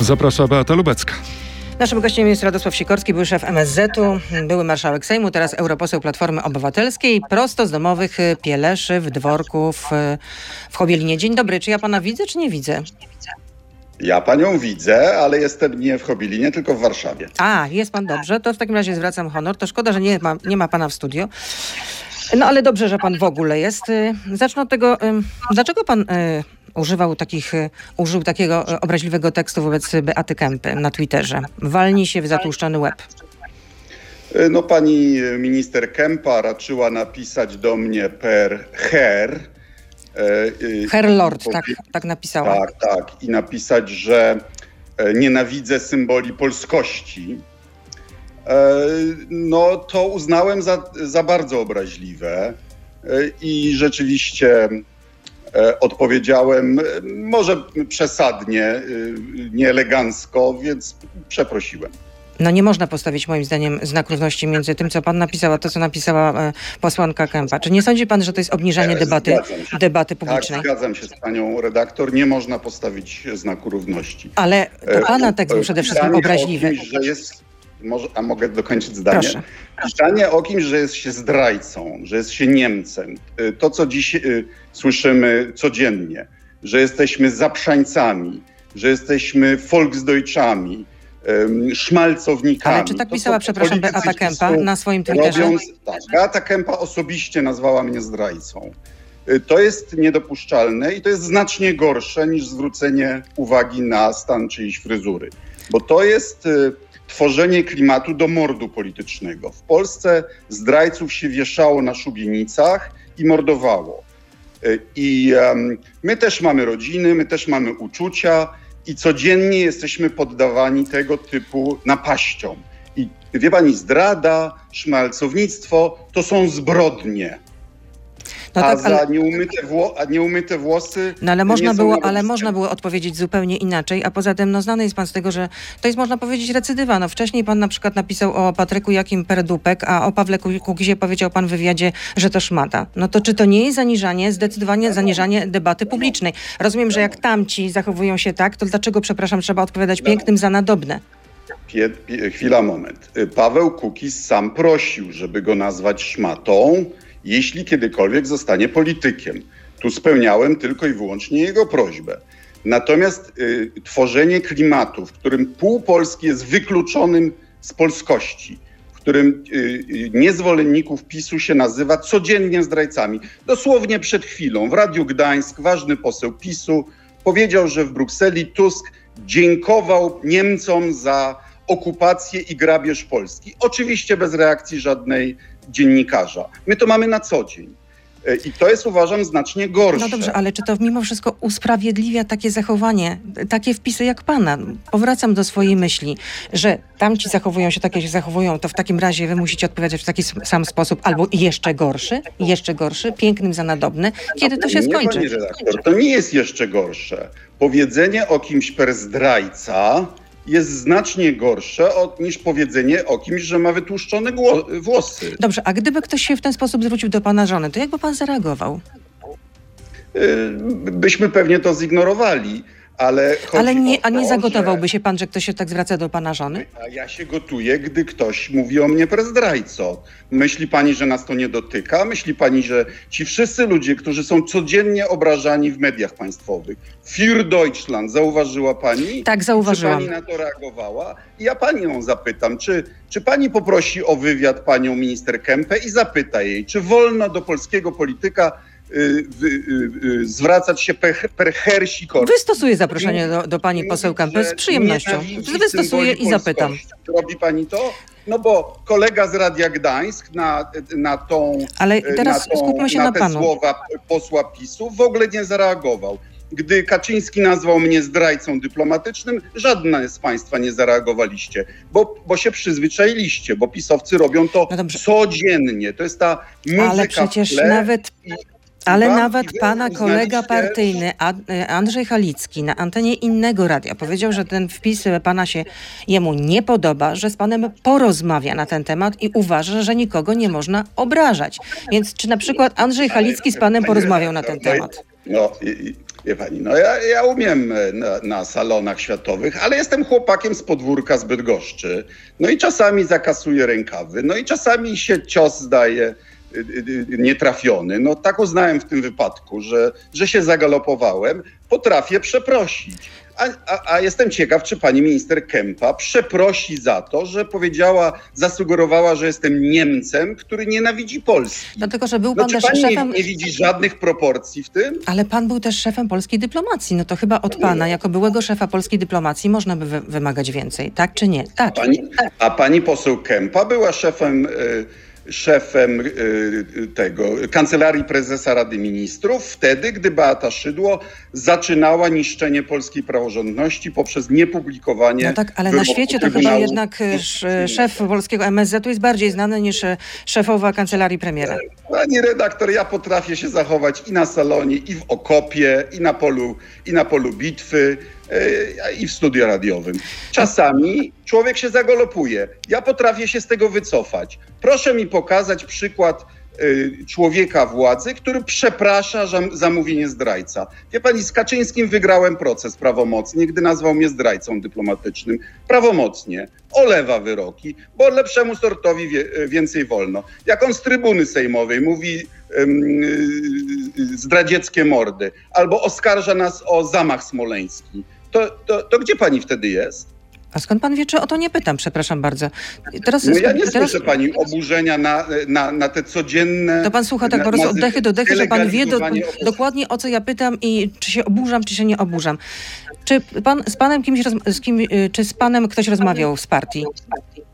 Zaprasza Beata Lubecka. Naszym gościem jest Radosław Sikorski, były szef MSZ-u, były marszałek Sejmu, teraz europoseł Platformy Obywatelskiej, prosto z domowych y, Pieleszy w dworku w, w Chobielinie. Dzień dobry, czy ja pana widzę, czy nie widzę? Ja panią widzę, ale jestem nie w Chobilinie, tylko w Warszawie. A, jest pan dobrze, to w takim razie zwracam honor. To szkoda, że nie ma, nie ma pana w studio. No ale dobrze, że pan w ogóle jest. Y, Zacznę od tego, dlaczego pan y, używał takich, y, użył takiego y, obraźliwego tekstu wobec Beaty Kępy na Twitterze? Walnij się w zatłuszczony łeb. E, No pani minister Kępa raczyła napisać do mnie per her. e, Herr Lord, powie- tak, tak napisała. Tak, tak. I napisać, że e, nienawidzę symboli polskości. E, No to uznałem za, za bardzo obraźliwe e, i rzeczywiście e, odpowiedziałem e, może przesadnie, e, nieelegancko, więc przeprosiłem. No nie można postawić moim zdaniem znak równości między tym, co pan napisał, a to, co napisała e, posłanka Kępa. Czy nie sądzi pan, że to jest obniżanie E, debaty, debaty Tak, publicznej? zgadzam się z panią redaktor. Nie można postawić znaku równości. Ale to E, pana tekst był przede wszystkim obraźliwy. Kimś, że jest, może, a mogę dokończyć zdanie? Proszę. Pisanie o kimś, że jest się zdrajcą, że jest się Niemcem. y, To, co dziś y, słyszymy codziennie, że jesteśmy zaprzańcami, że jesteśmy Volksdeutschami, ym, szmalcownikami. Ale czy tak To pisała, są przepraszam, Beata PiSu, na swoim Twitterze? Robiąc, tak, Beata Kępa osobiście nazwała mnie zdrajcą. Y, To jest niedopuszczalne i to jest znacznie gorsze niż zwrócenie uwagi na stan czyjejś fryzury. Bo to jest y, tworzenie klimatu do mordu politycznego. W Polsce zdrajców się wieszało na szubienicach i mordowało. Y, I em, my też mamy rodziny, my też mamy uczucia i codziennie jesteśmy poddawani tego typu napaściom. I wie pani, zdrada, szmalcownictwo to są zbrodnie. No a tak, ale, za nieumyte, wło- a nieumyte włosy. no ale można było, ale można było odpowiedzieć zupełnie inaczej, a poza tym no, znany jest pan z tego, że to jest można powiedzieć recydywa. No, wcześniej pan na przykład napisał o Patryku Jakim Perdupek, a o Pawle Ku- Kukizie powiedział pan w wywiadzie, że to szmata. No to czy to nie jest zaniżanie, zdecydowanie zaniżanie debaty publicznej? Rozumiem, że jak tamci zachowują się tak, to dlaczego, przepraszam, trzeba odpowiadać pięknym za nadobne? Pie, pie, chwila, moment. Y, Paweł Kukiz sam prosił, żeby go nazwać szmatą, jeśli kiedykolwiek zostanie politykiem. Tu spełniałem tylko i wyłącznie jego prośbę. Natomiast y, tworzenie klimatu, w którym pół Polski jest wykluczonym z polskości, w którym y, y, niezwolenników PiSu się nazywa codziennie zdrajcami. Dosłownie przed chwilą w Radiu Gdańsk ważny poseł PiSu powiedział, że w Brukseli Tusk dziękował Niemcom za okupację i grabież Polski. Oczywiście bez reakcji żadnej dziennikarza. My to mamy na co dzień. E, I to jest uważam znacznie gorsze. No dobrze, ale czy to mimo wszystko usprawiedliwia takie zachowanie, takie wpisy jak pana? Powracam do swojej myśli, że tamci zachowują się tak, jak się zachowują, to w takim razie wy musicie odpowiadać w taki sam sposób, albo jeszcze gorszy, jeszcze gorszy, pięknym za nadobne. Kiedy to się nie, skończy? Pani redaktor, to nie jest jeszcze gorsze. Powiedzenie o kimś per zdrajca jest znacznie gorsze od, niż powiedzenie o kimś, że ma wytłuszczone włosy. Dobrze, a gdyby ktoś się w ten sposób zwrócił do pana żony, to jakby pan zareagował? Y, Byśmy pewnie to zignorowali, ale Ale nie, a nie to, zagotowałby że... się pan, że ktoś się tak zwraca do pana żony? A ja się gotuję, gdy ktoś mówi o mnie per zdrajco. Myśli pani, że nas to nie dotyka? Myśli pani, że ci wszyscy ludzie, którzy są codziennie obrażani w mediach państwowych, Für Deutschland, zauważyła pani? Tak, zauważyłam. Czy pani na to reagowała? I ja panią zapytam, czy, czy pani poprosi o wywiad panią minister Kempę i zapyta jej, czy wolno do polskiego polityka zwracać się per, per her Sikorski? Wystosuję zaproszenie do, do pani poseł Kempy z przyjemnością. Wystosuję i zapytam. Robi pani to? No bo kolega z Radia Gdańsk na, na tą Ale teraz na, tą, skupmy się na na te panu. słowa posła PiSu w ogóle nie zareagował. Gdy Kaczyński nazwał mnie zdrajcą dyplomatycznym, żadne z państwa nie zareagowaliście, bo, bo się przyzwyczailiście, bo pisowcy robią to No codziennie. To jest ta muzyka Ale przecież nawet i- Ale nawet pana kolega partyjny e, Andrzej Halicki na antenie innego radia powiedział, że ten wpis pana się jemu nie podoba, że z panem porozmawia na ten temat i uważa, że nikogo nie można obrażać. Więc czy na przykład Andrzej Halicki z panem porozmawiał na ten temat? No, i- i- Wie pani, no ja, ja umiem na, na salonach światowych, ale jestem chłopakiem z podwórka z Bydgoszczy. No i czasami zakasuję rękawy, no i czasami się cios zdaje nietrafiony. No tak uznałem w tym wypadku, że, że się zagalopowałem. Potrafię przeprosić. A, a, a jestem ciekaw, czy pani minister Kempa przeprosi za to, że powiedziała, zasugerowała, że jestem Niemcem, który nienawidzi Polski. Dlatego, że był No, pan też pani szefem... nie, nie widzi żadnych proporcji w tym? Ale pan był też szefem polskiej dyplomacji. No to chyba od pana, jako byłego szefa polskiej dyplomacji, można by wy- wymagać więcej, tak czy nie? Tak. Pani, a pani poseł Kempa była szefem, y, szefem y, tego Kancelarii Prezesa Rady Ministrów wtedy, gdy Beata Szydło zaczynała niszczenie polskiej praworządności poprzez niepublikowanie. No tak, ale na świecie to chyba jednak sz- szef polskiego MSZ-u jest bardziej znany niż szefowa kancelarii premiera. Pani redaktor, ja potrafię się zachować i na salonie, i w okopie, i na polu, i na polu bitwy, i w studiu radiowym. Czasami człowiek się zagolopuje. Ja potrafię się z tego wycofać. Proszę mi pokazać przykład e, człowieka władzy, który przeprasza za, mówienie zdrajca. Wie pani, z Kaczyńskim wygrałem proces prawomocnie, gdy nazwał mnie zdrajcą dyplomatycznym. Prawomocnie. Olewa wyroki, bo lepszemu sortowi wie, więcej wolno. Jak on z trybuny sejmowej mówi y, zdradzieckie mordy, albo oskarża nas o zamach smoleński, to, to, to gdzie pani wtedy jest? A skąd pan wie, czy o to nie pytam, przepraszam bardzo. Teraz, No ja nie teraz, słyszę pani oburzenia na, na, na te codzienne... to pan słucha tak po prostu oddechy do dechy, że pan wie do, dokładnie o co ja pytam i czy się oburzam, czy się nie oburzam. Czy pan z panem kimś, roz, z kim, y, czy z panem ktoś rozmawiał z partii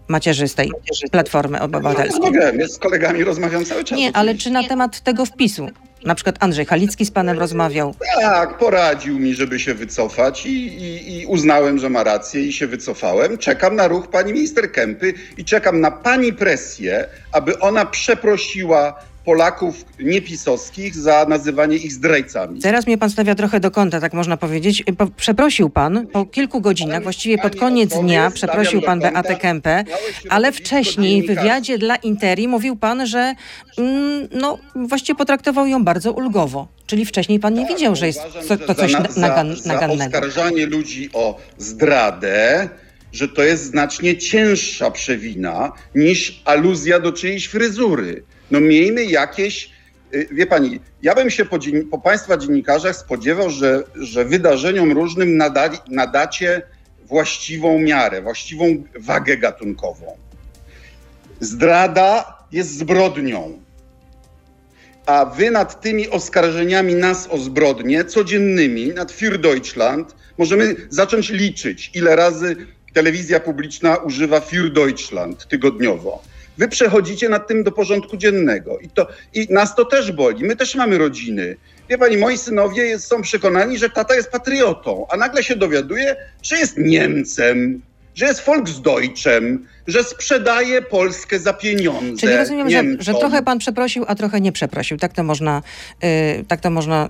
macierzystej Platformy Obywatelskiej? Ja z kolegami rozmawiam cały czas. Nie, ale czy na temat tego wpisu? Na przykład Andrzej Halicki z panem rozmawiał. Tak, poradził mi, żeby się wycofać i, i, i uznałem, że ma rację i się wycofałem. Czekam na ruch pani minister Kępy i czekam na pani presję, aby ona przeprosiła Polaków niepisowskich za nazywanie ich zdrajcami. Teraz mnie pan stawia trochę do kąta, tak można powiedzieć. Po, przeprosił pan po kilku godzinach, właściwie pod koniec dnia, przeprosił pan. Beatę Kempę, ale wcześniej w wywiadzie dla Interi mówił pan, że mm, no, właściwie potraktował ją bardzo ulgowo. Czyli wcześniej pan nie Tak, widział, że jest uważam, że to coś za, na- za, nagan, za nagannego. oskarżanie ludzi o zdradę, że to jest znacznie cięższa przewina niż aluzja do czyjejś fryzury. No miejmy jakieś, y, wie pani, ja bym się po, dzien- po państwa dziennikarzach spodziewał, że, że wydarzeniom różnym nadali, nadacie właściwą miarę, właściwą wagę gatunkową. Zdrada jest zbrodnią a wy nad tymi oskarżeniami nas o zbrodnie codziennymi, nad Für Deutschland, możemy zacząć liczyć, ile razy telewizja publiczna używa Für Deutschland tygodniowo. Wy przechodzicie nad tym do porządku dziennego i, to, i nas to też boli. My też mamy rodziny. Wie pani, moi synowie są przekonani, że tata jest patriotą, a nagle się dowiaduje, że jest Niemcem, że jest Volksdeutschem, że sprzedaje Polskę za pieniądze. Czyli rozumiem, że, że trochę pan przeprosił, a trochę nie przeprosił. Tak to można, y, tak to można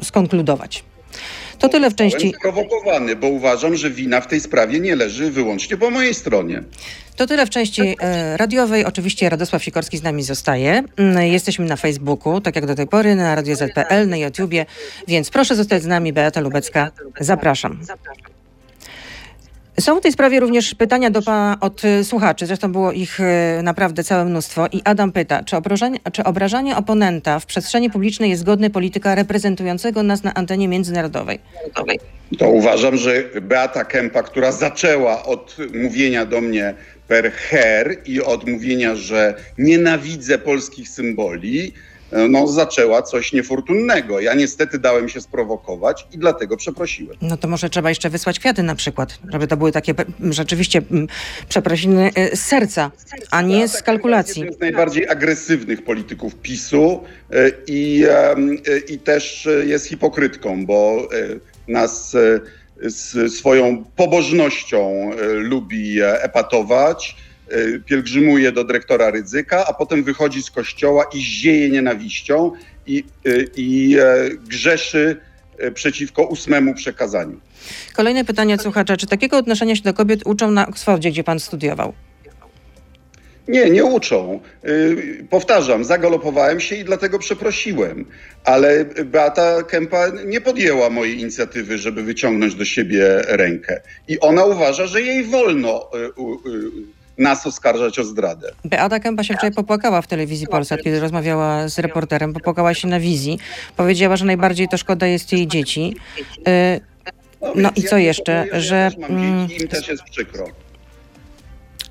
y, skonkludować. To tyle w części. Byłem sprowokowany, bo uważam, że wina w tej sprawie nie leży wyłącznie po mojej stronie. To tyle w części e, radiowej. Oczywiście Radosław Sikorski z nami zostaje. Mm, Jesteśmy na Facebooku, tak jak do tej pory, na Radio ZPL, na YouTubie, więc proszę zostać z nami. Beata Lubecka, zapraszam. Są w tej sprawie również pytania do pana od słuchaczy, zresztą było ich e, naprawdę całe mnóstwo. I Adam pyta, czy obrażanie, czy obrażanie oponenta w przestrzeni publicznej jest zgodne polityka reprezentującego nas na antenie międzynarodowej? To uważam, że Beata Kępa, która zaczęła od mówienia do mnie per her i od mówienia, że nienawidzę polskich symboli, no zaczęła coś niefortunnego. Ja niestety dałem się sprowokować i dlatego przeprosiłem. No to może trzeba jeszcze wysłać kwiaty na przykład, żeby to były takie rzeczywiście mm, przeprosiny e, z serca, a nie z Jest kalkulacji. jeden z najbardziej agresywnych polityków PiSu e, i, e, i też e, jest hipokrytką, bo e, nas e, swoją pobożnością e, lubi epatować, e, pielgrzymuje do dyrektora Rydzyka, a potem wychodzi z kościoła i zieje nienawiścią i, e, i grzeszy przeciwko ósmemu przekazaniu. Kolejne pytanie od słuchacza. Czy takiego odnoszenia się do kobiet uczą na Oksfordzie, gdzie pan studiował? Nie, nie uczą. Yy, powtarzam, zagalopowałem się i dlatego przeprosiłem. Ale Beata Kępa nie podjęła mojej inicjatywy, żeby wyciągnąć do siebie rękę. I ona uważa, że jej wolno yy, yy, nas oskarżać o zdradę. Beata Kępa się wczoraj popłakała w telewizji Polsat, kiedy rozmawiała z reporterem. Popłakała się na wizji. Powiedziała, że najbardziej to szkoda jest jej dzieci. No więc i ja co nie jeszcze, że, Ja też mam mm, dzieci, im też jest przykro.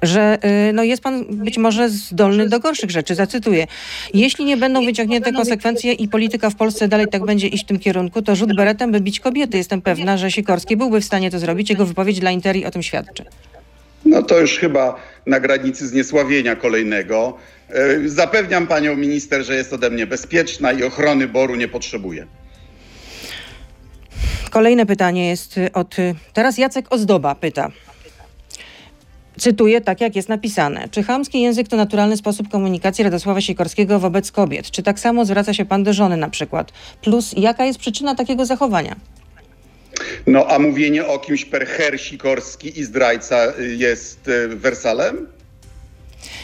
Że y, no jest pan być może zdolny do gorszych rzeczy. Zacytuję. Jeśli nie będą wyciągnięte konsekwencje i polityka w Polsce dalej tak będzie iść w tym kierunku, to rzut beretem by bić kobiety. Jestem pewna, że Sikorski byłby w stanie to zrobić. Jego wypowiedź dla Interi o tym świadczy. No to już chyba na granicy zniesławienia kolejnego. Yy, Zapewniam panią minister, że jest ode mnie bezpieczna i ochrony Boru nie potrzebuje. Kolejne pytanie jest od... y, Teraz Jacek Ozdoba pyta. Cytuję tak, jak jest napisane. Czy chamski język to naturalny sposób komunikacji Radosława Sikorskiego wobec kobiet? Czy tak samo zwraca się pan do żony na przykład? Plus, jaka jest przyczyna takiego zachowania? No a mówienie o kimś per Sikorski i zdrajca y, jest y, wersalem?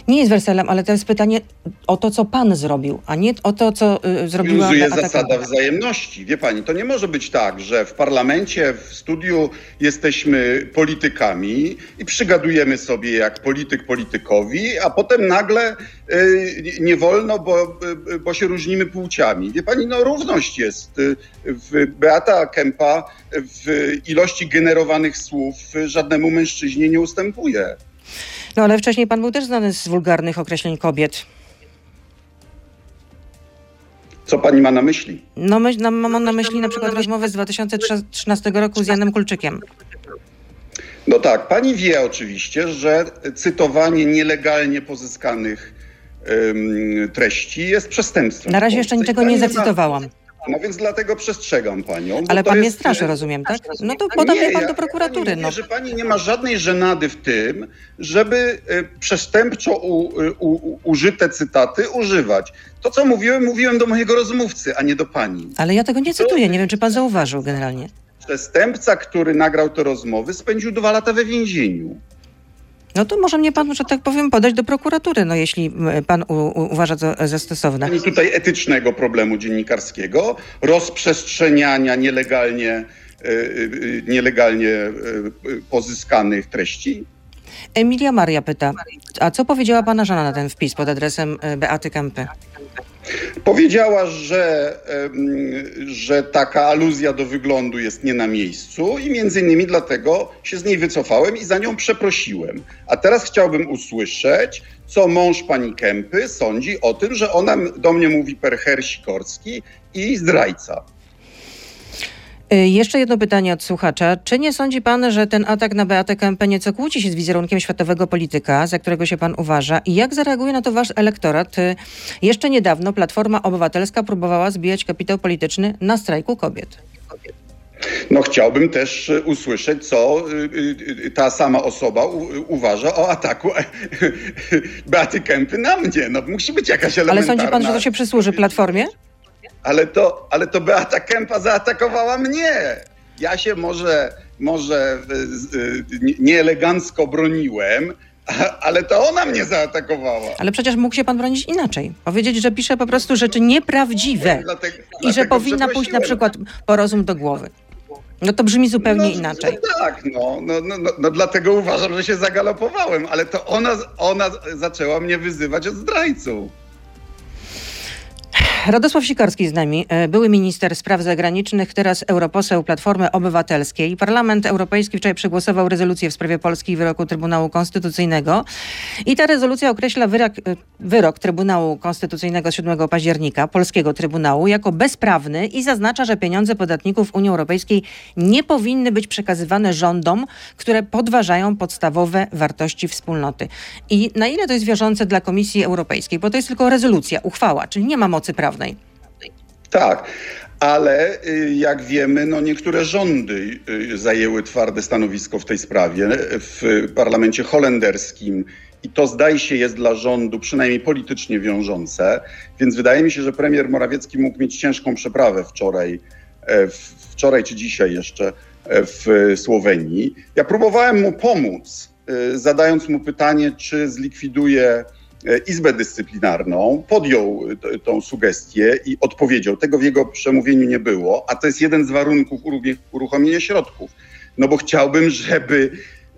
Nie jest werselem, ale to jest pytanie o to, co pan zrobił, a nie o to, co y, zrobiła Obowiązuje zasada wzajemności. Wie pani, to nie może być tak, że w parlamencie, w studiu jesteśmy politykami i przygadujemy sobie jak polityk politykowi, a potem nagle y, nie wolno, bo, y, bo się różnimy płciami. Wie pani, no równość jest. Y, W Beata Kempa w ilości generowanych słów żadnemu mężczyźnie nie ustępuje. No ale wcześniej pan był też znany z wulgarnych określeń kobiet. Co pani ma na myśli? No myśl, no, mam na myśli na przykład rozmowę z 2013 roku z Janem Kulczykiem. No tak, pani wie oczywiście, że cytowanie nielegalnie pozyskanych treści jest przestępstwem. Na razie jeszcze niczego nie zacytowałam. No więc dlatego przestrzegam panią. bo Ale pan mnie jest, straszy, y, rozumiem, tak? No to poda mnie nie, pan ja- do prokuratury. Ja No. że pani nie ma żadnej żenady w tym, żeby y, przestępczo u, y, u, u, użyte cytaty używać. To, co mówiłem, mówiłem do mojego rozmówcy, a nie do pani. Ale ja tego nie cytuję. Nie wiem, czy pan zauważył generalnie. Przestępca, który nagrał te rozmowy, spędził dwa lata we więzieniu. No to może mnie pan, że tak powiem, podać do prokuratury, no jeśli pan u, u, uważa to za stosowne. Tutaj etycznego problemu dziennikarskiego, rozprzestrzeniania nielegalnie, y, y, nielegalnie y, y, pozyskanych treści. Emilia Maria pyta, a co powiedziała pana żona na ten wpis pod adresem e, Beaty Kępy? Powiedziała, że, że taka aluzja do wyglądu jest nie na miejscu i między innymi dlatego się z niej wycofałem i za nią przeprosiłem. A teraz chciałbym usłyszeć, co mąż pani Kępy sądzi o tym, że ona do mnie mówi per her Sikorski i zdrajca. Y, Jeszcze jedno pytanie od słuchacza. Czy nie sądzi pan, że ten atak na Beatę Kępę nieco kłóci się z wizerunkiem światowego polityka, za którego się pan uważa? I jak zareaguje na to wasz elektorat? Y, Jeszcze niedawno Platforma Obywatelska próbowała zbijać kapitał polityczny na strajku kobiet. No chciałbym też e, usłyszeć, co y, y, y, ta sama osoba uważa o ataku Beaty Kępy na mnie. No musi być jakaś Ale elementarna... sądzi pan, że to się przysłuży Platformie? Ale to, ale to Beata Kępa zaatakowała mnie. Ja się może, może y, nie- nieelegancko broniłem, ale to ona mnie zaatakowała. Ale przecież mógł się pan bronić inaczej. Powiedzieć, że pisze po prostu rzeczy nieprawdziwe Dlatego- i że dlatego powinna pójść na przykład po rozum do głowy. No to brzmi zupełnie no, inaczej. No tak, no, no, no, no, no dlatego uważam, że się zagalopowałem, ale to ona, ona zaczęła mnie wyzywać od zdrajców. Radosław Sikorski z nami, e, były minister spraw zagranicznych, teraz europoseł Platformy Obywatelskiej. Parlament Europejski wczoraj przegłosował rezolucję w sprawie Polski i wyroku Trybunału Konstytucyjnego. I ta rezolucja określa wyrok, e, wyrok Trybunału Konstytucyjnego z 7 października, polskiego Trybunału, jako bezprawny i zaznacza, że pieniądze podatników Unii Europejskiej nie powinny być przekazywane rządom, które podważają podstawowe wartości wspólnoty. I na ile to jest wiążące dla Komisji Europejskiej? Bo to jest tylko rezolucja, uchwała, czyli nie ma mocy prawnej. Tak, ale y, jak wiemy, no niektóre rządy y, zajęły twarde stanowisko w tej sprawie. W parlamencie holenderskim i to zdaje się jest dla rządu przynajmniej politycznie wiążące, więc wydaje mi się, że premier Morawiecki mógł mieć ciężką przeprawę wczoraj, e, wczoraj czy dzisiaj jeszcze e, w Słowenii. Ja próbowałem mu pomóc, y, zadając mu pytanie, czy zlikwiduje e, Izbę Dyscyplinarną, podjął tą sugestię i odpowiedział. Tego w jego przemówieniu nie było, a to jest jeden z warunków uruchomie- uruchomienia środków. No bo chciałbym, żeby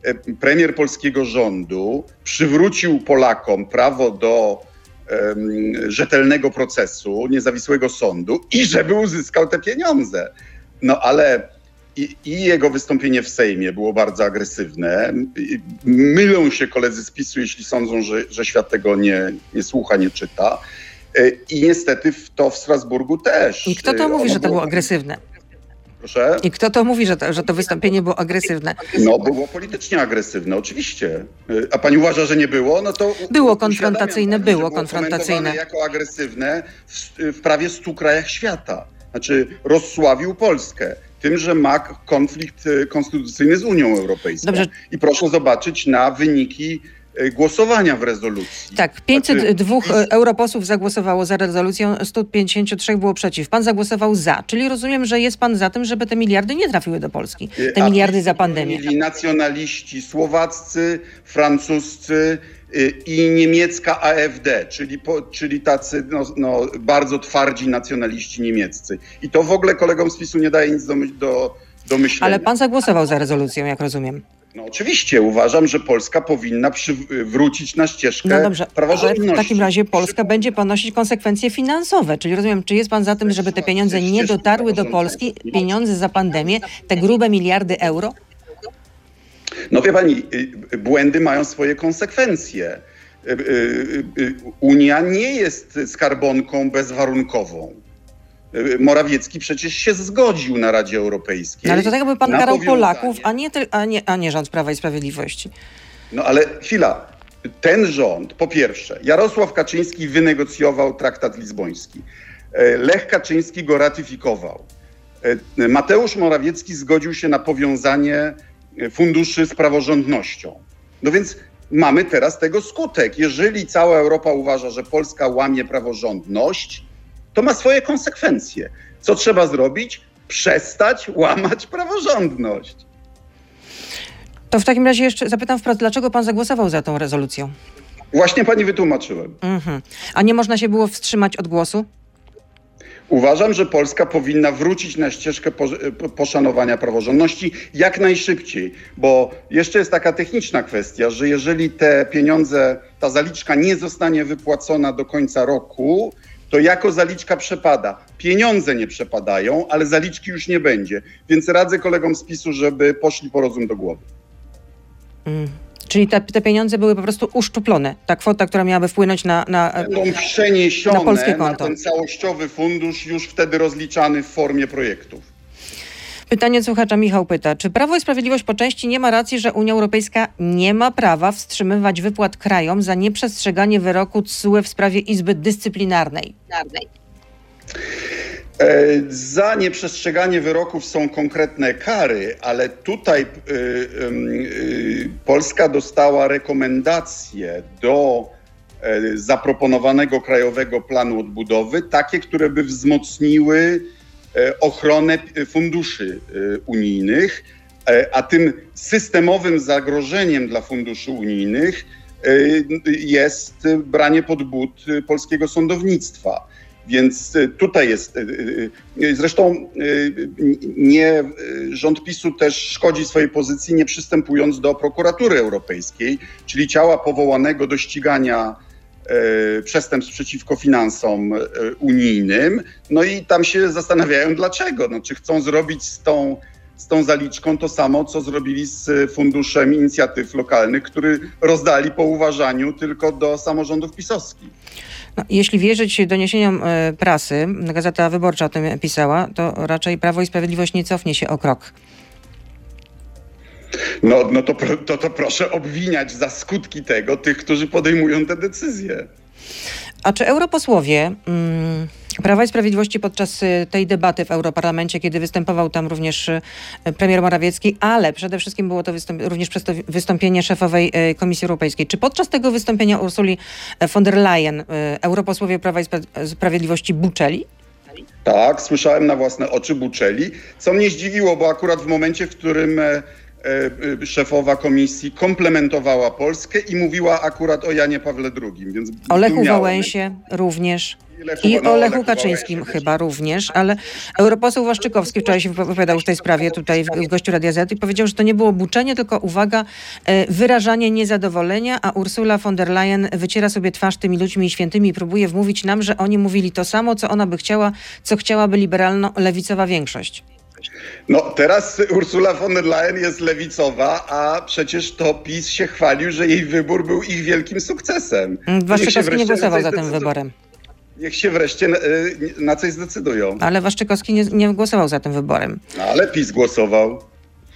e, premier polskiego rządu przywrócił Polakom prawo do em, rzetelnego procesu, niezawisłego sądu i żeby uzyskał te pieniądze. No ale i, i jego wystąpienie w Sejmie było bardzo agresywne. Mylą się koledzy z PiSu, jeśli sądzą, że, że świat tego nie, nie słucha, nie czyta. I niestety w to w Strasburgu też. I kto to mówi, że to było agresywne? Proszę? I kto to mówi, że to, że to wystąpienie było agresywne? No, było politycznie agresywne, oczywiście. A pani uważa, że nie było? No to Było konfrontacyjne, pani, że było konfrontacyjne. komentowane jako agresywne w, w prawie stu krajach świata. Znaczy rozsławił Polskę tym, że ma konflikt y, konstytucyjny z Unią Europejską. Dobrze. I proszę zobaczyć na wyniki y, głosowania w rezolucji. Tak, 502 Znaczy, europosłów zagłosowało za rezolucją, 153 było przeciw. Pan zagłosował za, czyli rozumiem, że jest pan za tym, żeby te miliardy nie trafiły do Polski. Te a miliardy za pandemię. bronili nacjonaliści słowaccy, francuscy i niemiecka AfD, czyli, po, czyli tacy no, no, bardzo twardzi nacjonaliści niemieccy. I to w ogóle kolegom z PiSu nie daje nic do, do, do myślenia. Ale pan zagłosował za rezolucją, jak rozumiem. No, oczywiście uważam, że Polska powinna przywrócić na ścieżkę No dobrze, ale praworządności. w takim razie Polska będzie ponosić konsekwencje finansowe. Czyli rozumiem, czy jest pan za tym, żeby te pieniądze nie dotarły do Polski, pieniądze za pandemię, te grube miliardy euro? No wie pani, y, błędy mają swoje konsekwencje. Y, y, y, Unia nie jest skarbonką bezwarunkową. Y, Morawiecki przecież się zgodził na Radzie Europejskiej. No ale to tak jakby pan karał. Polaków, a nie, a, nie, a nie rząd Prawa i Sprawiedliwości. No ale chwila. Ten rząd, po pierwsze, Jarosław Kaczyński wynegocjował traktat lizboński. E, Lech Kaczyński go ratyfikował. E, Mateusz Morawiecki zgodził się na powiązanie funduszy z praworządnością. No więc mamy teraz tego skutek. Jeżeli cała Europa uważa, że Polska łamie praworządność, to ma swoje konsekwencje. Co trzeba zrobić? Przestać łamać praworządność. To w takim razie jeszcze zapytam wprost, dlaczego pan zagłosował za tą rezolucją? Właśnie pani wytłumaczyłem. Mhm. A nie można się było wstrzymać od głosu? Uważam, że Polska powinna wrócić na ścieżkę po- poszanowania praworządności jak najszybciej, bo jeszcze jest taka techniczna kwestia, że jeżeli te pieniądze, ta zaliczka nie zostanie wypłacona do końca roku, to jako zaliczka przepada. Pieniądze nie przepadają, ale zaliczki już nie będzie. Więc radzę kolegom z PiSu, żeby poszli po rozum do głowy. Mm. Czyli te, te pieniądze były po prostu uszczuplone. Ta kwota, która miałaby wpłynąć na... na Będą przeniesione Na polskie na konto. ten całościowy fundusz, już wtedy rozliczany w formie projektów. Pytanie od słuchacza Michał pyta, czy Prawo i Sprawiedliwość po części nie ma racji, że Unia Europejska nie ma prawa wstrzymywać wypłat krajom za nieprzestrzeganie wyroku TSUE w sprawie Izby Dyscyplinarnej? E, Za nieprzestrzeganie wyroków są konkretne kary, ale tutaj y, y, Polska dostała rekomendacje do e, zaproponowanego Krajowego Planu Odbudowy, takie, które by wzmocniły e, ochronę funduszy e, unijnych, e, a tym systemowym zagrożeniem dla funduszy unijnych e, jest branie pod but e, polskiego sądownictwa. Więc y, tutaj jest. y, y, Zresztą nie, rząd PiSu też szkodzi swojej pozycji, nie przystępując do prokuratury europejskiej, czyli ciała powołanego do ścigania przestępstw przeciwko finansom unijnym. No i tam się zastanawiają, dlaczego. No, czy chcą zrobić z tą, z tą zaliczką to samo, co zrobili z Funduszem Inicjatyw Lokalnych, który rozdali po uważaniu tylko do samorządów pisowskich. No, jeśli wierzyć doniesieniom e, prasy, Gazeta Wyborcza o tym pisała, to raczej Prawo i Sprawiedliwość nie cofnie się o krok. No, no to, to, to proszę obwiniać za skutki tego tych, którzy podejmują te decyzje. A czy europosłowie mm, Prawa i Sprawiedliwości podczas y, tej debaty w Europarlamencie, kiedy występował tam również y, premier Morawiecki, ale przede wszystkim było to wystąp- również wystąpienie szefowej y, Komisji Europejskiej, czy podczas tego wystąpienia Ursuli von der Leyen europosłowie Prawa i Spra- Sprawiedliwości buczeli? Tak, słyszałem na własne oczy buczeli, co mnie zdziwiło, bo akurat w momencie, w którym e, szefowa komisji komplementowała Polskę i mówiła akurat o Janie Pawle II. Więc O Lechu zdumiało mnie. Wałęsie również. Lechu- I no, o Lechu Lechu Kaczyńskim Wałęsie chyba również, ale europoseł Waszczykowski wczoraj się wypowiadał w tej sprawie tutaj w, w gościu Radia Z i powiedział, że to nie było buczenie, tylko uwaga, e, wyrażanie niezadowolenia, a Ursula von der Leyen wyciera sobie twarz tymi ludźmi świętymi i próbuje wmówić nam, że oni mówili to samo, co ona by chciała, co chciałaby liberalno-lewicowa większość. No teraz Ursula von der Leyen jest lewicowa, a przecież to PiS się chwalił, że jej wybór był ich wielkim sukcesem. Mm, Waszczykowski nie głosował za tym wyborem, Niech się wreszcie na, y, na coś zdecydują. ale Waszczykowski nie, nie głosował za tym wyborem. No, ale PiS głosował.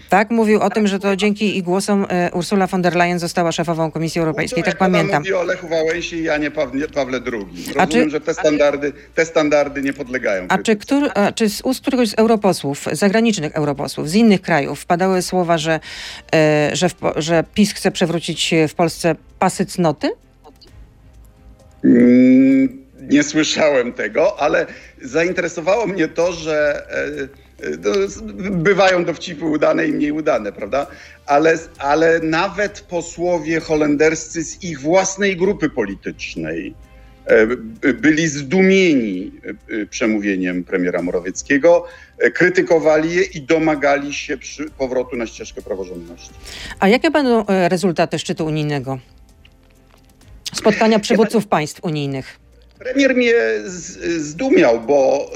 Tak, mówił o tym, że to dzięki ich głosom e, Ursula von der Leyen została szefową Komisji Europejskiej, tak pamiętam. mówi o Lechu Wałęsie i Janie Pawle, II. Rozumiem, A czy- że te standardy, te standardy nie podlegają. A czy, któr, a czy z ust któregoś z europosłów, zagranicznych europosłów, z innych krajów padały słowa, że, e, że, w, że PiS chce przewrócić w Polsce pasy cnoty? Mm, Nie słyszałem tego, ale zainteresowało mnie to, że e, no, bywają dowcipy udane i mniej udane, prawda? Ale, ale nawet posłowie holenderscy z ich własnej grupy politycznej e, by- byli zdumieni e, e, przemówieniem premiera Morawieckiego, krytykowali je i domagali się powrotu na ścieżkę praworządności. A jakie będą rezultaty szczytu unijnego? Spotkania przywódców państw unijnych. Premier mnie zdumiał, bo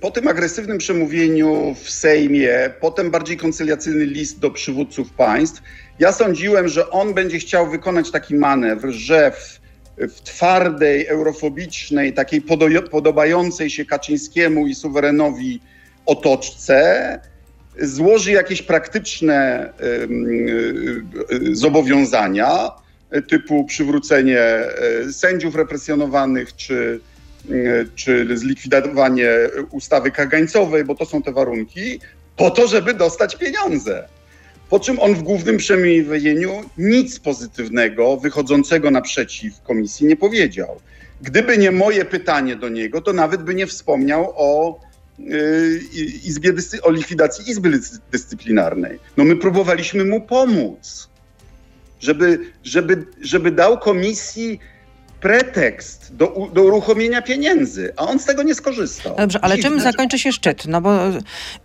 po tym agresywnym przemówieniu w Sejmie, potem bardziej koncyliacyjny list do przywódców państw, ja sądziłem, że on będzie chciał wykonać taki manewr, że w, w twardej, eurofobicznej, takiej podo- podobającej się Kaczyńskiemu i suwerenowi otoczce złoży jakieś praktyczne ym, y, y, zobowiązania, typu przywrócenie e, sędziów represjonowanych, czy, e, czy zlikwidowanie ustawy kagańcowej, bo to są te warunki, po to, żeby dostać pieniądze. Po czym on w głównym przemówieniu nic pozytywnego, wychodzącego naprzeciw komisji nie powiedział. Gdyby nie moje pytanie do niego, to nawet by nie wspomniał o, yy, izbie, o likwidacji Izby Dyscy- Dyscyplinarnej. No my próbowaliśmy mu pomóc żeby, żeby, żeby dał komisji pretekst do, do uruchomienia pieniędzy, a on z tego nie skorzystał. Dobrze, ale czym Dziwne. zakończy się szczyt? No bo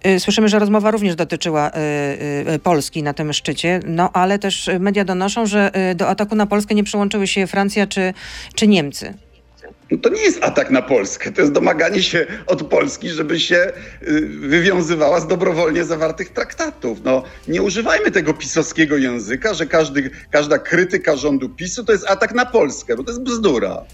y, słyszymy, że rozmowa również dotyczyła y, y, Polski na tym szczycie, no ale też media donoszą, że y, do ataku na Polskę nie przyłączyły się Francja czy, czy Niemcy. No to nie jest atak na Polskę, to jest domaganie się od Polski, żeby się y, wywiązywała z dobrowolnie zawartych traktatów. No, nie używajmy tego pisowskiego języka, że każdy, każda krytyka rządu PiSu to jest atak na Polskę, bo to jest bzdura.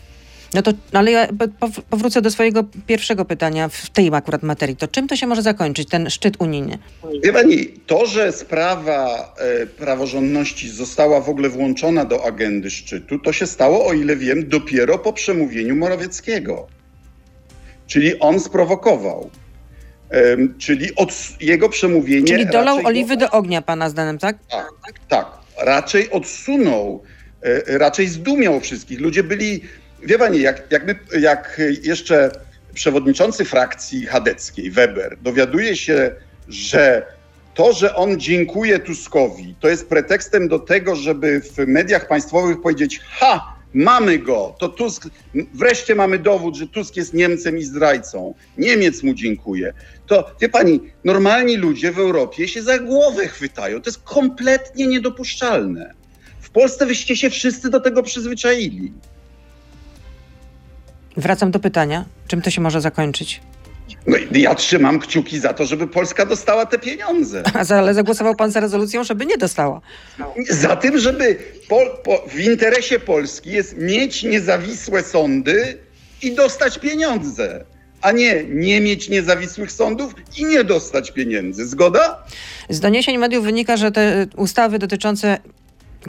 No to, ale ja po- po- powrócę do swojego pierwszego pytania w tej akurat materii. To czym to się może zakończyć, ten szczyt unijny? Wie pani, to, że sprawa e, praworządności została w ogóle włączona do agendy szczytu, to się stało, o ile wiem, dopiero po przemówieniu Morawieckiego. Czyli on sprowokował. Czyli od jego przemówienie. Czyli dolał oliwy do ognia pana zdaniem, tak? Tak, tak. Raczej odsunął, e, raczej zdumiał wszystkich. Ludzie byli, wie pani, jak, jak, jak jeszcze przewodniczący frakcji chadeckiej, Weber, dowiaduje się, że to, że on dziękuje Tuskowi, to jest pretekstem do tego, żeby w mediach państwowych powiedzieć: Ha, mamy go, to Tusk, wreszcie mamy dowód, że Tusk jest Niemcem i zdrajcą. Niemiec mu dziękuje. To wie pani, normalni ludzie w Europie się za głowę chwytają. To jest kompletnie niedopuszczalne. W Polsce wyście się wszyscy do tego przyzwyczaili. Wracam do pytania, czym to się może zakończyć? No ja trzymam kciuki za to, żeby Polska dostała te pieniądze. Ale zagłosował pan za rezolucją, żeby nie dostała. Za tym, żeby po, po, w interesie Polski jest mieć niezawisłe sądy i dostać pieniądze, a nie nie mieć niezawisłych sądów i nie dostać pieniędzy. Zgoda? Z doniesień mediów wynika, że te ustawy dotyczące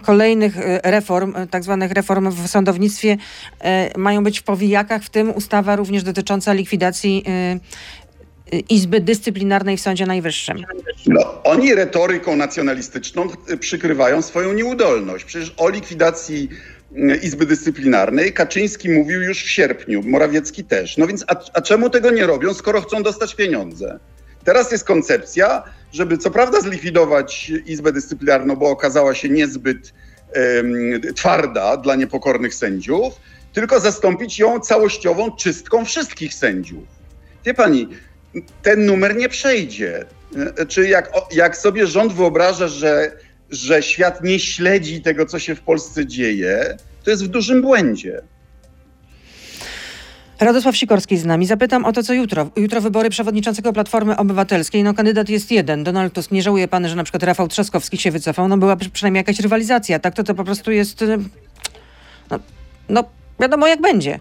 kolejnych e, reform, e, tak zwanych reform w sądownictwie e, mają być w powijakach, w tym ustawa również dotycząca likwidacji Izby Dyscyplinarnej w Sądzie Najwyższym. No, oni retoryką nacjonalistyczną przykrywają swoją nieudolność. Przecież o likwidacji Izby Dyscyplinarnej Kaczyński mówił już w sierpniu, Morawiecki też. No więc a, a czemu tego nie robią, skoro chcą dostać pieniądze? Teraz jest koncepcja, żeby co prawda zlikwidować Izbę Dyscyplinarną, bo okazała się niezbyt em, twarda dla niepokornych sędziów, tylko zastąpić ją całościową czystką wszystkich sędziów. Wie pani, ten numer nie przejdzie. Czy jak, jak sobie rząd wyobraża, że, że świat nie śledzi tego, co się w Polsce dzieje, to jest w dużym błędzie. Radosław Sikorski z nami. Zapytam o to, co jutro. Jutro wybory przewodniczącego Platformy Obywatelskiej. No kandydat jest jeden, Donald Tusk. Nie żałuje pan, że na przykład Rafał Trzaskowski się wycofał. No była przy- przynajmniej jakaś rywalizacja. Tak to to po prostu jest... y, No, no wiadomo jak będzie.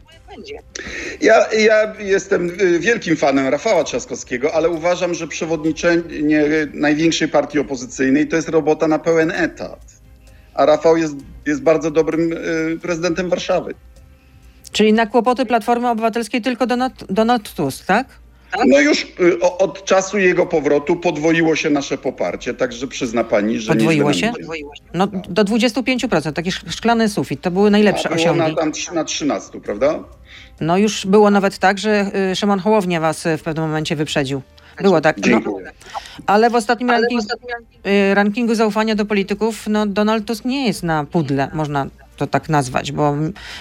Ja, ja jestem y, wielkim fanem Rafała Trzaskowskiego, ale uważam, że przewodniczenie największej partii opozycyjnej to jest robota na pełen etat. A Rafał jest, jest bardzo dobrym y, prezydentem Warszawy. Czyli na kłopoty Platformy Obywatelskiej tylko Donald, Donald Tusk, tak? No już y, od czasu jego powrotu podwoiło się nasze poparcie, także przyzna pani, że Podwoiło się? No do 25%, taki sz- szklany sufit. To były najlepsze A było na, osiągi. tam trz- na 13, prawda? No już było nawet tak, że y, Szymon Hołownia was y, w pewnym momencie wyprzedził. Było tak. No, ale w ostatnim ranking, rankingu zaufania do polityków no, Donald Tusk nie jest na pudle, można to tak nazwać, bo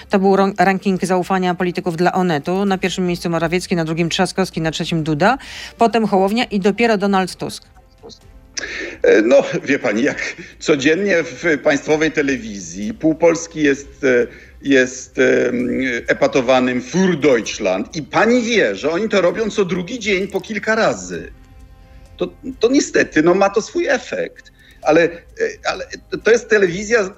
to był ranking zaufania polityków dla Onetu. Na pierwszym miejscu Morawiecki, na drugim Trzaskowski, na trzecim Duda, potem Hołownia i dopiero Donald Tusk. E, No, wie pani, jak codziennie w państwowej telewizji pół Polski jest, e, jest em, epatowanym für Deutschland i pani wie, że oni to robią co drugi dzień po kilka razy. To, to niestety no, ma to swój efekt. Ale, e, ale to jest telewizja, e,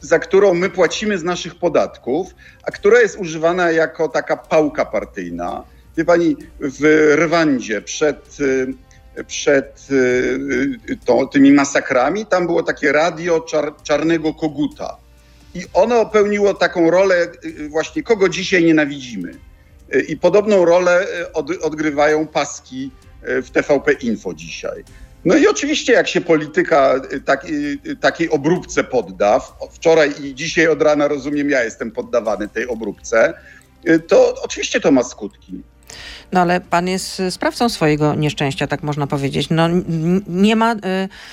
za którą my płacimy z naszych podatków, a która jest używana jako taka pałka partyjna. Wie pani, w Rwandzie przed e, przed to, tymi masakrami, tam było takie radio czar, czarnego koguta. I ono pełniło taką rolę właśnie, kogo dzisiaj nienawidzimy. I podobną rolę od, odgrywają paski w TVP Info dzisiaj. No i oczywiście jak się polityka y, tak, y, takiej obróbce podda, wczoraj i dzisiaj od rana rozumiem, ja jestem poddawany tej obróbce, y, to oczywiście to ma skutki. No ale pan jest y, sprawcą swojego nieszczęścia, tak można powiedzieć. No nie ma y,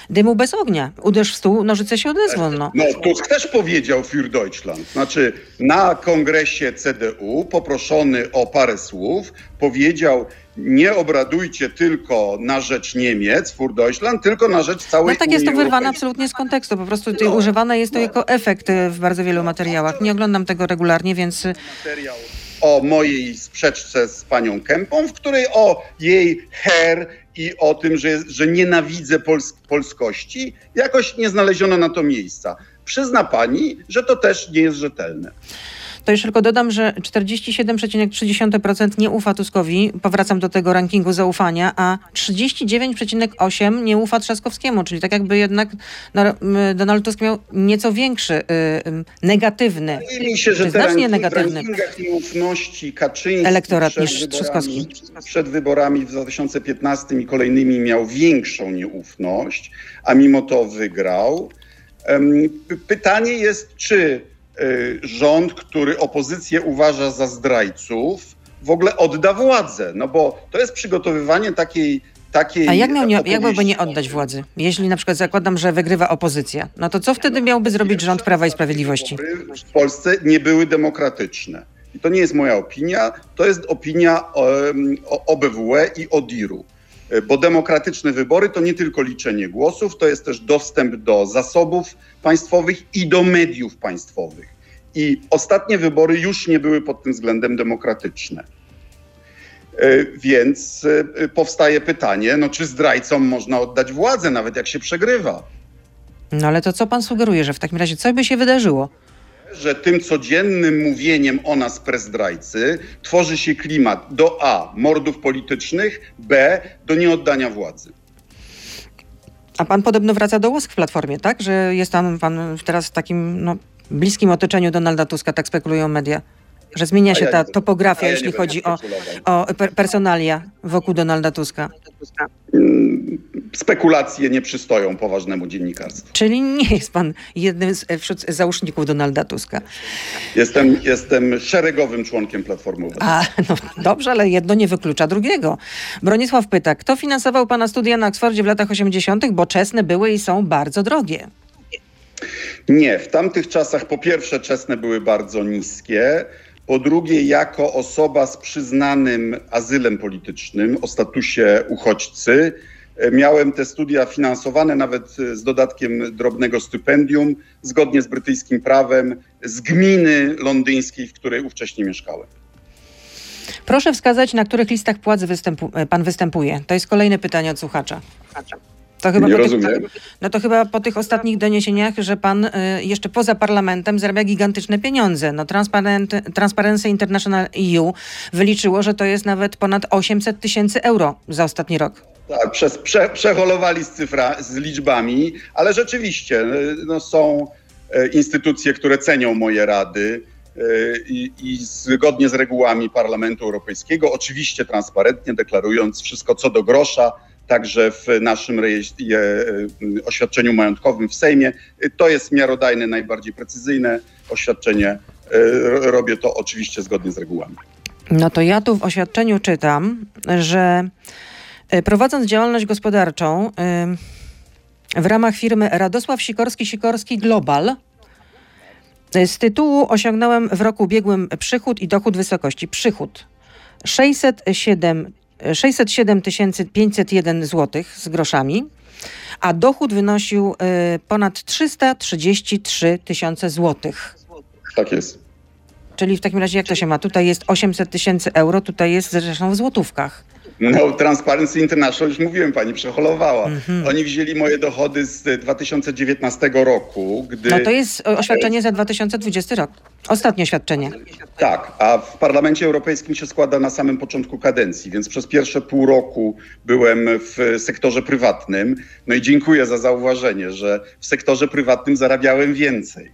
dymu bez ognia. Uderz w stół, nożyce się odezwą. No. No, Tusk też powiedział für Deutschland. Znaczy, na kongresie CDU, poproszony o parę słów, powiedział: Nie obradujcie tylko na rzecz Niemiec, für Deutschland, tylko na rzecz całej No tak jest to Unii wyrwane absolutnie z kontekstu. Po prostu tutaj No, używane jest to no. jako efekt y, w bardzo wielu materiałach. Nie oglądam tego regularnie, więc y, Materiał o mojej sprzeczce z panią Kępą, w której o jej her i o tym, że, że nienawidzę pols polskości, jakoś nie znaleziono na to miejsca. Przyzna pani, że to też nie jest rzetelne. To już tylko dodam, że 47,3% nie ufa Tuskowi. Powracam do tego rankingu zaufania, a 39,8% nie ufa Trzaskowskiemu, czyli tak jakby jednak no, Donald Tusk miał nieco większy y, negatywny Wydaje mi się, że znacznie negatywny nieufności Kaczyński elektorat przed niż wyborami, Trzaskowski. przed wyborami w 2015 i kolejnymi miał większą nieufność, a mimo to wygrał. Pytanie jest, czy rząd, który opozycję uważa za zdrajców, w ogóle odda władzę, no bo to jest przygotowywanie takiej takiej A jak, miał nie, jak miałby nie oddać władzy? Jeśli na przykład zakładam, że wygrywa opozycja, no to co wtedy miałby zrobić rząd Prawa i Sprawiedliwości? W Polsce nie były demokratyczne. I to nie jest moja opinia, to jest opinia OBWE i ODIR-u. E, Bo demokratyczne wybory to nie tylko liczenie głosów, to jest też dostęp do zasobów państwowych i do mediów państwowych. I ostatnie wybory już nie były pod tym względem demokratyczne. E, Więc e, powstaje pytanie, no czy zdrajcom można oddać władzę, nawet jak się przegrywa? No ale to co pan sugeruje, że w takim razie co by się wydarzyło? Że tym codziennym mówieniem o nas prezdrajcy tworzy się klimat do A mordów politycznych, B do nieoddania władzy. A pan podobno wraca do łask w Platformie, tak? Że jest tam pan teraz w takim no, bliskim otoczeniu Donalda Tuska, tak spekulują media. Że zmienia się ja ta nie- topografia, ja jeśli chodzi o, o per personalia wokół Donalda Tuska. Spekulacje nie przystoją poważnemu dziennikarstwu. Czyli nie jest pan jednym z, wśród załóżników Donalda Tuska. Jestem, jestem szeregowym członkiem Platformy. A, no dobrze, ale jedno nie wyklucza drugiego. Bronisław pyta, kto finansował pana studia na Oksfordzie w latach 80., bo czesne były i są bardzo drogie. Nie, w tamtych czasach po pierwsze czesne były bardzo niskie, po drugie jako osoba z przyznanym azylem politycznym o statusie uchodźcy e, miałem te studia finansowane nawet e, z dodatkiem drobnego stypendium zgodnie z brytyjskim prawem z gminy londyńskiej, w której ówcześnie mieszkałem. Proszę wskazać, na których listach płac występu, e, pan występuje. To jest kolejne pytanie od słuchacza. To chyba Nie po tych, rozumiem. no to chyba po tych ostatnich doniesieniach, że pan y, jeszcze poza parlamentem zarabia gigantyczne pieniądze. No Transparent, Transparency International EU wyliczyło, że to jest nawet ponad 800 tysięcy euro za ostatni rok. Tak, przez, prze, przeholowali z, cyfra, z liczbami, ale rzeczywiście e, no, są e, instytucje, które cenią moje rady e, i, i zgodnie z regułami Parlamentu Europejskiego, oczywiście transparentnie deklarując wszystko co do grosza, także w naszym rejestrze, e, oświadczeniu majątkowym w Sejmie. E, To jest miarodajne, najbardziej precyzyjne oświadczenie. E, ro- Robię to oczywiście zgodnie z regułami. No to ja tu w oświadczeniu czytam, że prowadząc działalność gospodarczą w ramach firmy Radosław Sikorski-Sikorski Global z tytułu osiągnąłem w roku ubiegłym przychód i dochód wysokości przychód 607 607 501 zł z groszami, a dochód wynosił y, ponad 333 tysiące złotych. Tak jest. Czyli w takim razie jak to się ma? Tutaj jest 800 tysięcy euro, tutaj jest zresztą w złotówkach. No, Transparency International, już mówiłem, pani przeholowała. Mhm. Oni wzięli moje dochody z e, 2019 roku, gdy... No to jest oświadczenie za 2020 rok. Ostatnie oświadczenie. Tak, a w Parlamencie Europejskim się składa na samym początku kadencji, więc przez pierwsze pół roku byłem w sektorze prywatnym. No i dziękuję za zauważenie, że w sektorze prywatnym zarabiałem więcej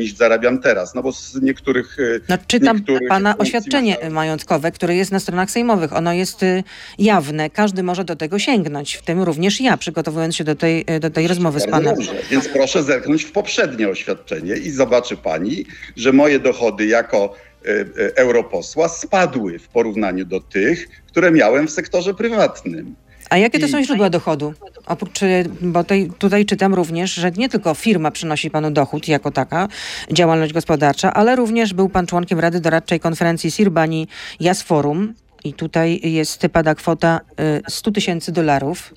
niż zarabiam teraz, no bo z niektórych... e, No czytam niektórych pana oświadczenie majątkowe, które jest na stronach sejmowych. Ono jest y, jawne, każdy może do tego sięgnąć, w tym również ja, przygotowując się do tej, y, do tej rozmowy z panem. Dobrze. Więc proszę zerknąć w poprzednie oświadczenie i zobaczy pani, że moje dochody jako e, e, europosła spadły w porównaniu do tych, które miałem w sektorze prywatnym. A jakie to są źródła dochodu? Oprócz, y, bo tutaj, tutaj czytam również, że nie tylko firma przynosi panu dochód jako taka, działalność gospodarcza, ale również był pan członkiem Rady Doradczej Konferencji Sirbani Jas Forum i tutaj jest pada kwota y, 100 tysięcy dolarów.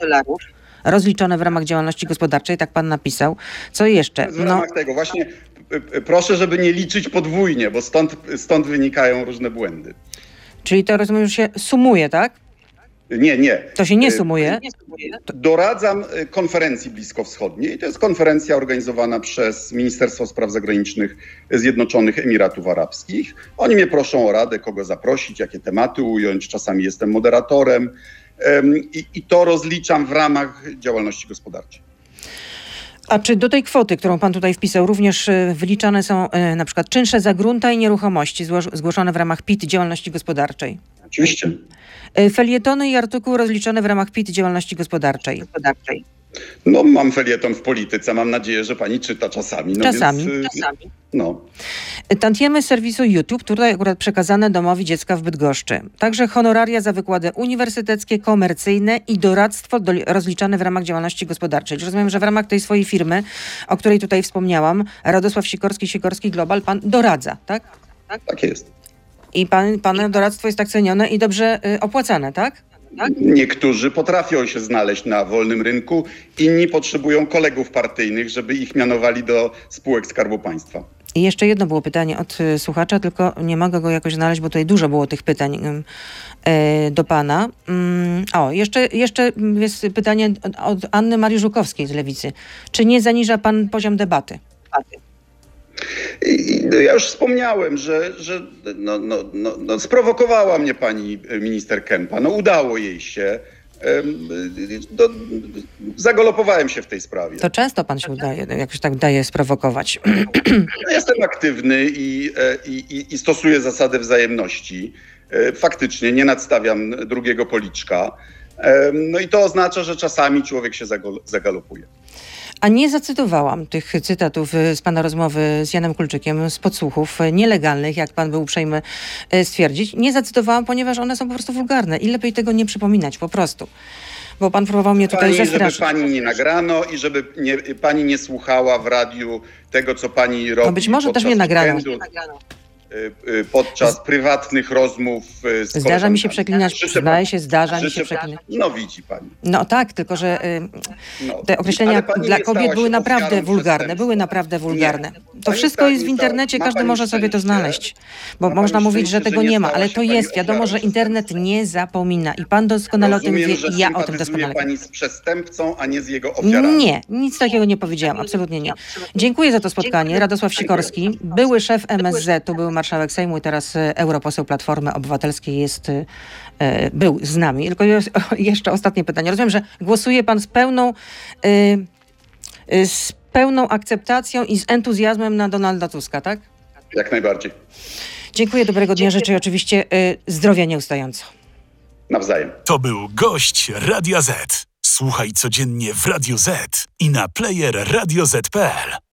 Rozliczone w ramach działalności gospodarczej, tak pan napisał. Co jeszcze? W No, ramach tego właśnie e, e, proszę, żeby nie liczyć podwójnie, bo stąd, stąd wynikają różne błędy. czyli to rozumiem, że się sumuje, tak? Nie, nie. To się nie E, sumuje. Doradzam e, konferencji bliskowschodniej. To jest konferencja organizowana przez Ministerstwo Spraw Zagranicznych Zjednoczonych Emiratów Arabskich. Oni mnie proszą o radę, kogo zaprosić, jakie tematy ująć. Czasami jestem moderatorem em, i, i to rozliczam w ramach działalności gospodarczej. A czy do tej kwoty, którą pan tutaj wpisał, również y, wyliczane są y, na przykład czynsze za grunta i nieruchomości zgłoszone w ramach PIT działalności gospodarczej? Oczywiście. Y, Felietony i artykuły rozliczone w ramach PIT działalności gospodarczej. No, mam felieton w polityce. Mam nadzieję, że pani czyta czasami. No Czasami. Więc, y, no. Y, Tantiemy z serwisu YouTube, tutaj akurat przekazane domowi dziecka w Bydgoszczy. Także honoraria za wykłady uniwersyteckie, komercyjne i doradztwo do, rozliczane w ramach działalności gospodarczej. Rozumiem, że w ramach tej swojej firmy, o której tutaj wspomniałam, Radosław Sikorski, Sikorski Global, pan doradza, tak? Tak jest. I pan, pana doradztwo jest tak cenione i dobrze y, opłacane, tak? Niektórzy potrafią się znaleźć na wolnym rynku, inni potrzebują kolegów partyjnych, żeby ich mianowali do spółek Skarbu Państwa. I jeszcze jedno było pytanie od y, słuchacza, tylko nie mogę go jakoś znaleźć, bo tutaj dużo było tych pytań e, do pana. Mm, o, jeszcze, jeszcze jest pytanie od, Anny Marii Żukowskiej z Lewicy. Czy nie zaniża pan poziom debaty? I, i, no, ja już wspomniałem, że, że no, no, no, no, sprowokowała mnie pani minister Kempa. No, udało jej się do, zagalopowałem się w tej sprawie. To często pan się udaje, jakoś tak daje sprowokować. Ja jestem aktywny i, e, i, i, i stosuję zasady wzajemności. E, Faktycznie nie nadstawiam drugiego policzka. E, No i to oznacza, że czasami człowiek się zagalopuje. A nie zacytowałam tych cytatów y, z pana rozmowy z Janem Kulczykiem z podsłuchów y, nielegalnych, jak pan był uprzejmy y, stwierdzić. Nie zacytowałam, ponieważ one są po prostu wulgarne i lepiej tego nie przypominać po prostu. Bo pan próbował mnie tutaj Pani, żeby zastraszyć. pani nie nagrano i żeby nie, pani nie słuchała w radiu tego, co pani robi. No być może też nie nagrano. Y, y, Podczas prywatnych rozmów y, z Zdarza mi się przeklinać, przyznaję się, zdarza mi się przeklinać. No widzi pani. No tak, tylko że No. te określenia dla kobiet były naprawdę wulgarne, były naprawdę wulgarne. To wszystko jest w internecie, każdy może sobie to znaleźć. Bo można mówić, że tego nie ma, ale to jest. Wiadomo, że internet nie zapomina i pan doskonale o tym wie i ja o tym doskonale pani z przestępcą, a nie z jego ofiarami. Nie, nic takiego nie powiedziałam, absolutnie nie. Dziękuję za to spotkanie. Radosław Sikorski, były szef MSZ, tu był marszałek Sejmu i teraz e, europoseł Platformy Obywatelskiej jest, e, e, był z nami. Tylko jeszcze ostatnie pytanie. Rozumiem, że głosuje pan z pełną, z pełną akceptacją i z entuzjazmem na Donalda Tuska, tak? Jak najbardziej. Dziękuję, dobrego dnia, życzę oczywiście zdrowia nieustająco. Nawzajem. To był gość Radia Z. Słuchaj codziennie w Radio Z i na player radioz.pl.